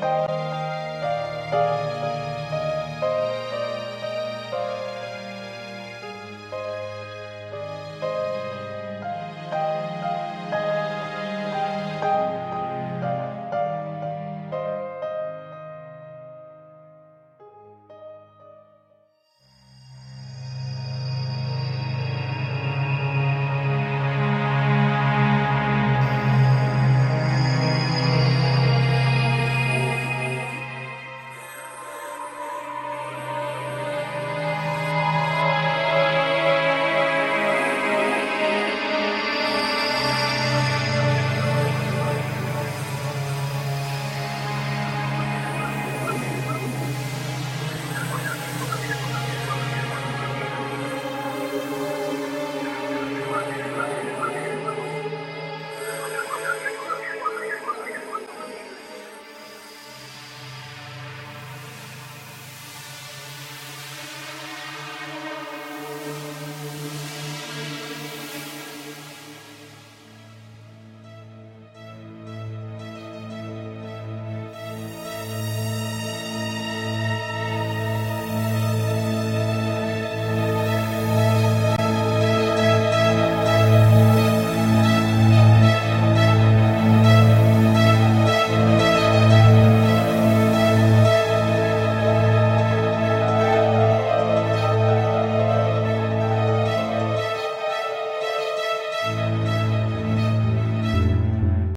Bye.